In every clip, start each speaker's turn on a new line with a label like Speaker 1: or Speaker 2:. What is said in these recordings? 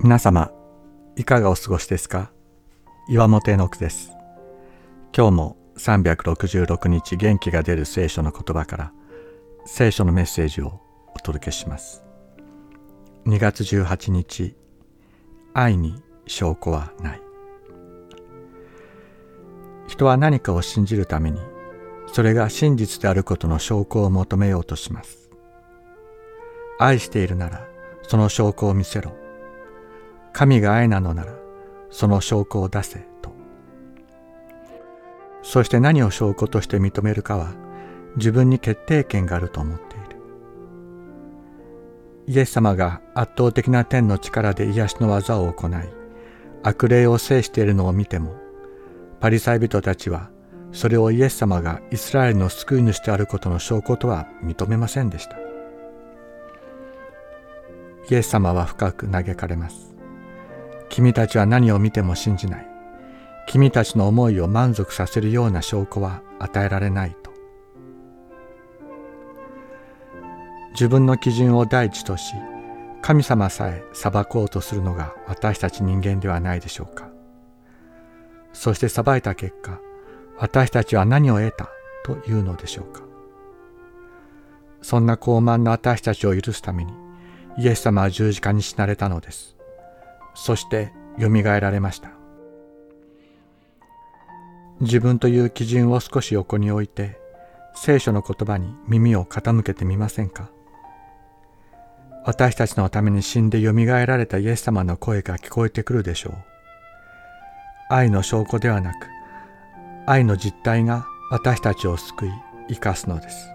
Speaker 1: 皆様いかがお過ごしですか？岩本絵の句です。今日も366日元気が出る聖書の言葉から聖書のメッセージをお届けします。2月18日愛に証拠はない。人は何かを信じるためにそれが真実であることの証拠を求めようとします。愛しているならその証拠を見せろ。神が愛なのならその証拠を出せと。そして何を証拠として認めるかは自分に決定権があると思っている。イエス様が圧倒的な天の力で癒しの技を行い悪霊を制しているのを見てもパリサイ人たちはそれをイエス様がイスラエルの救い主であることの証拠とは認めませんでした。イエス様は深く嘆かれます。君たちは何を見ても信じない。君たちの思いを満足させるような証拠は与えられないと。自分の基準を第一とし神様さえ裁こうとするのが私たち人間ではないでしょうか。そして裁いた結果私たちは何を得たというのでしょうか。そんな傲慢な私たちを許すためにイエス様は十字架に死なれたのです。そしてよみがえられました自分という基準を少し横に置いて聖書の言葉に耳を傾けてみませんか？私たちのために死んでよみがえられたイエス様の声が聞こえてくるでしょう。愛の証拠ではなく、愛の実態が私たちを救い、生かすのです。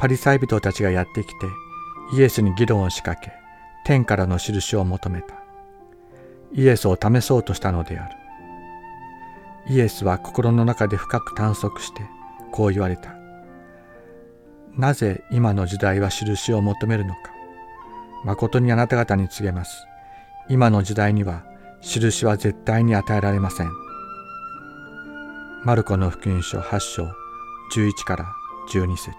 Speaker 1: パリサイ人たちがやってきて、イエスに議論を仕掛け、天からの印を求めた。イエスを試そうとしたのである。イエスは心の中で深く探索して、こう言われた。なぜ今の時代は印を求めるのか。誠にあなた方に告げます。今の時代には印は絶対に与えられません。マルコの福音書8章11から12節